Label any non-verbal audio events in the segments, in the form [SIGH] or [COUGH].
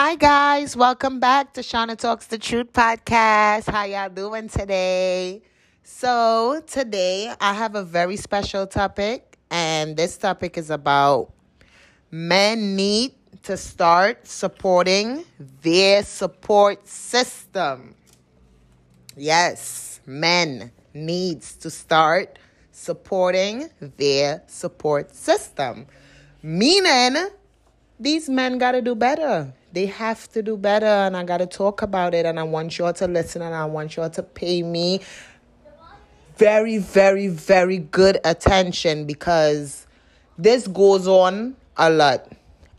Hi guys, welcome back to Shauna Talks the Truth podcast. How y'all doing today? So, today I have a very special topic and this topic is about men need to start supporting their support system. Yes, men needs to start supporting their support system. Meaning these men got to do better they have to do better and I got to talk about it and I want y'all to listen and I want y'all to pay me very very very good attention because this goes on a lot.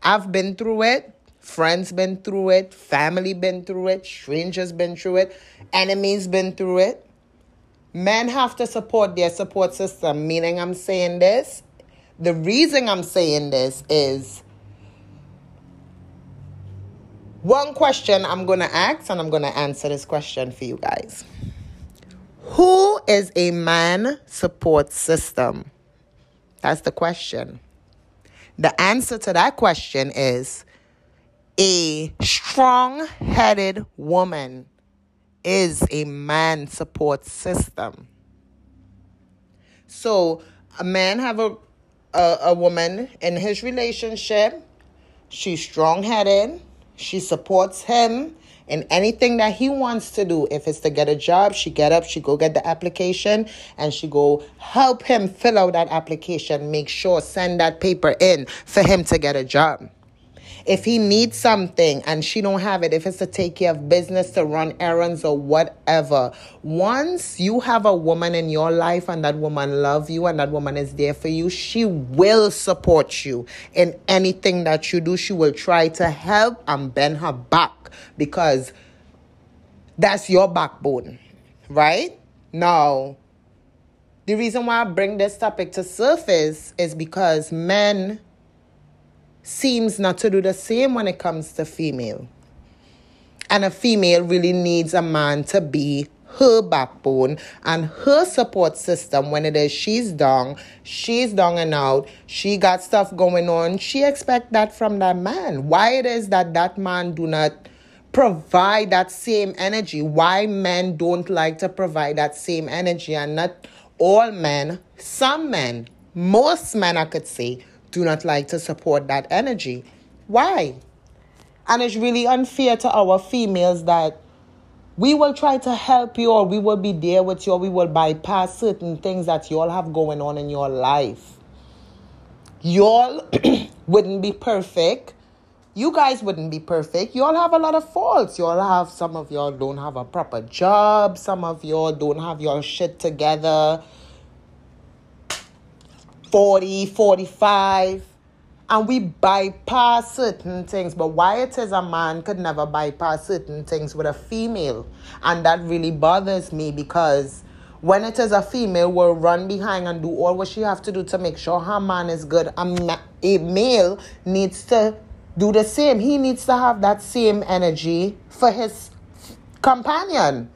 I've been through it, friends been through it, family been through it, strangers been through it, enemies been through it. Men have to support their support system, meaning I'm saying this. The reason I'm saying this is one question I'm going to ask, and I'm going to answer this question for you guys. Who is a man support system? That's the question. The answer to that question is a strong headed woman is a man support system. So a man have a, a, a woman in his relationship. She's strong headed. She supports him in anything that he wants to do. If it's to get a job, she get up, she go get the application, and she go help him fill out that application. Make sure send that paper in for him to get a job. If he needs something and she don't have it, if it's to take care of business, to run errands or whatever, once you have a woman in your life and that woman love you and that woman is there for you, she will support you in anything that you do. She will try to help and bend her back because that's your backbone, right? Now, the reason why I bring this topic to surface is because men seems not to do the same when it comes to female. And a female really needs a man to be her backbone and her support system when it is she's down, she's down and out, she got stuff going on. She expect that from that man. Why it is that that man do not provide that same energy? Why men don't like to provide that same energy and not all men, some men, most men I could say do not like to support that energy. Why? And it's really unfair to our females that we will try to help you or we will be there with you or we will bypass certain things that you all have going on in your life. Y'all [CLEARS THROAT] wouldn't be perfect. You guys wouldn't be perfect. You all have a lot of faults. You all have, some of y'all don't have a proper job. Some of y'all don't have your shit together. 40, 45, and we bypass certain things. But why it is a man could never bypass certain things with a female. And that really bothers me because when it is a female will run behind and do all what she have to do to make sure her man is good. A, a male needs to do the same. He needs to have that same energy for his companion.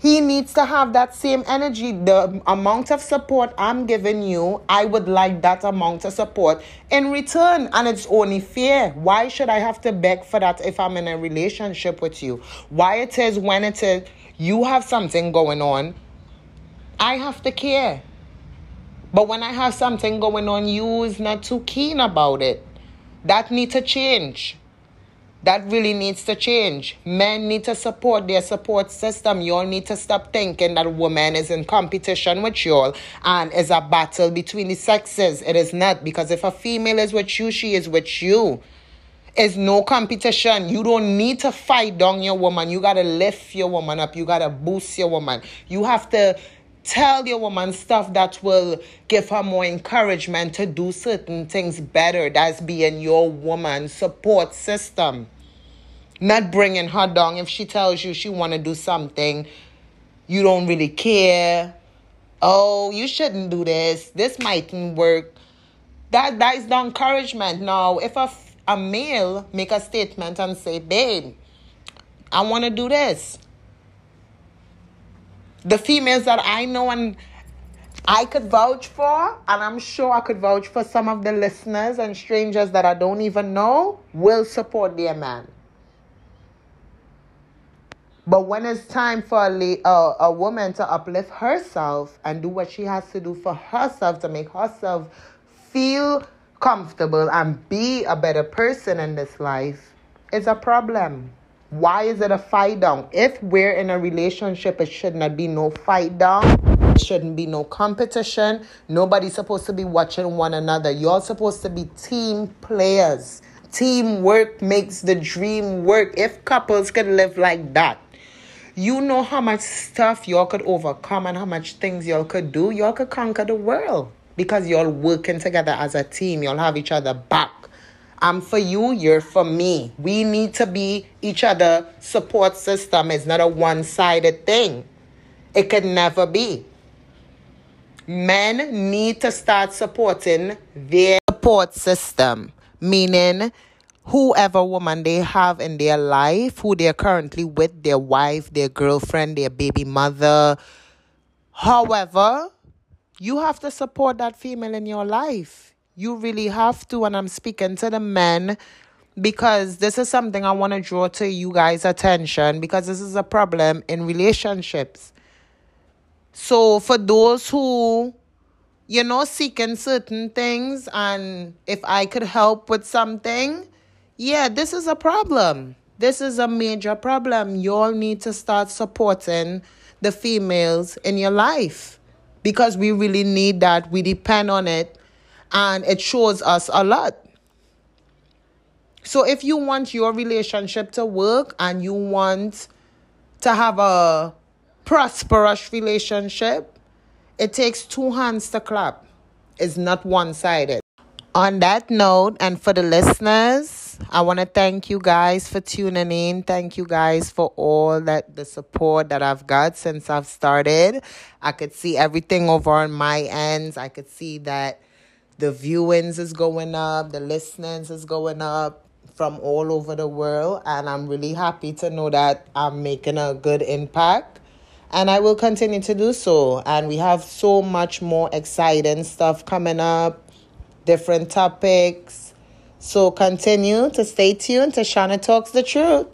He needs to have that same energy. The amount of support I'm giving you, I would like that amount of support in return. And it's only fair. Why should I have to beg for that if I'm in a relationship with you? Why it is when it is you have something going on, I have to care. But when I have something going on, you is not too keen about it. That need to change. That really needs to change. Men need to support their support system. You all need to stop thinking that woman is in competition with you all and is a battle between the sexes. It is not because if a female is with you, she is with you. It's no competition. You don't need to fight down your woman. You gotta lift your woman up. You gotta boost your woman. You have to Tell your woman stuff that will give her more encouragement to do certain things better. That's being your woman support system. Not bringing her down. If she tells you she want to do something, you don't really care. Oh, you shouldn't do this. This mightn't work. That that is the encouragement. Now, if a, a male make a statement and say, babe, I want to do this the females that I know and I could vouch for, and I'm sure I could vouch for some of the listeners and strangers that I don't even know, will support their man. But when it's time for a, uh, a woman to uplift herself and do what she has to do for herself to make herself feel comfortable and be a better person in this life, it's a problem. Why is it a fight down? If we're in a relationship, it should not be no fight down. It shouldn't be no competition. Nobody's supposed to be watching one another. You're supposed to be team players. Teamwork makes the dream work. If couples could live like that, you know how much stuff y'all could overcome and how much things y'all could do. Y'all could conquer the world because y'all working together as a team. Y'all have each other back. I'm for you, you're for me. We need to be each other support system. It's not a one-sided thing. It could never be. Men need to start supporting their support system, meaning whoever woman they have in their life, who they're currently with, their wife, their girlfriend, their baby mother. However, you have to support that female in your life. You really have to. And I'm speaking to the men because this is something I want to draw to you guys' attention because this is a problem in relationships. So, for those who you know, seeking certain things, and if I could help with something, yeah, this is a problem. This is a major problem. You all need to start supporting the females in your life because we really need that. We depend on it, and it shows us a lot. So, if you want your relationship to work and you want to have a prosperous relationship, it takes two hands to clap. It's not one sided. On that note, and for the listeners, I want to thank you guys for tuning in. Thank you guys for all that the support that I've got since I've started. I could see everything over on my ends. I could see that the viewings is going up, the listenings is going up from all over the world, and I'm really happy to know that I'm making a good impact and I will continue to do so. And we have so much more exciting stuff coming up, different topics. So continue to stay tuned to Shana Talks the Truth.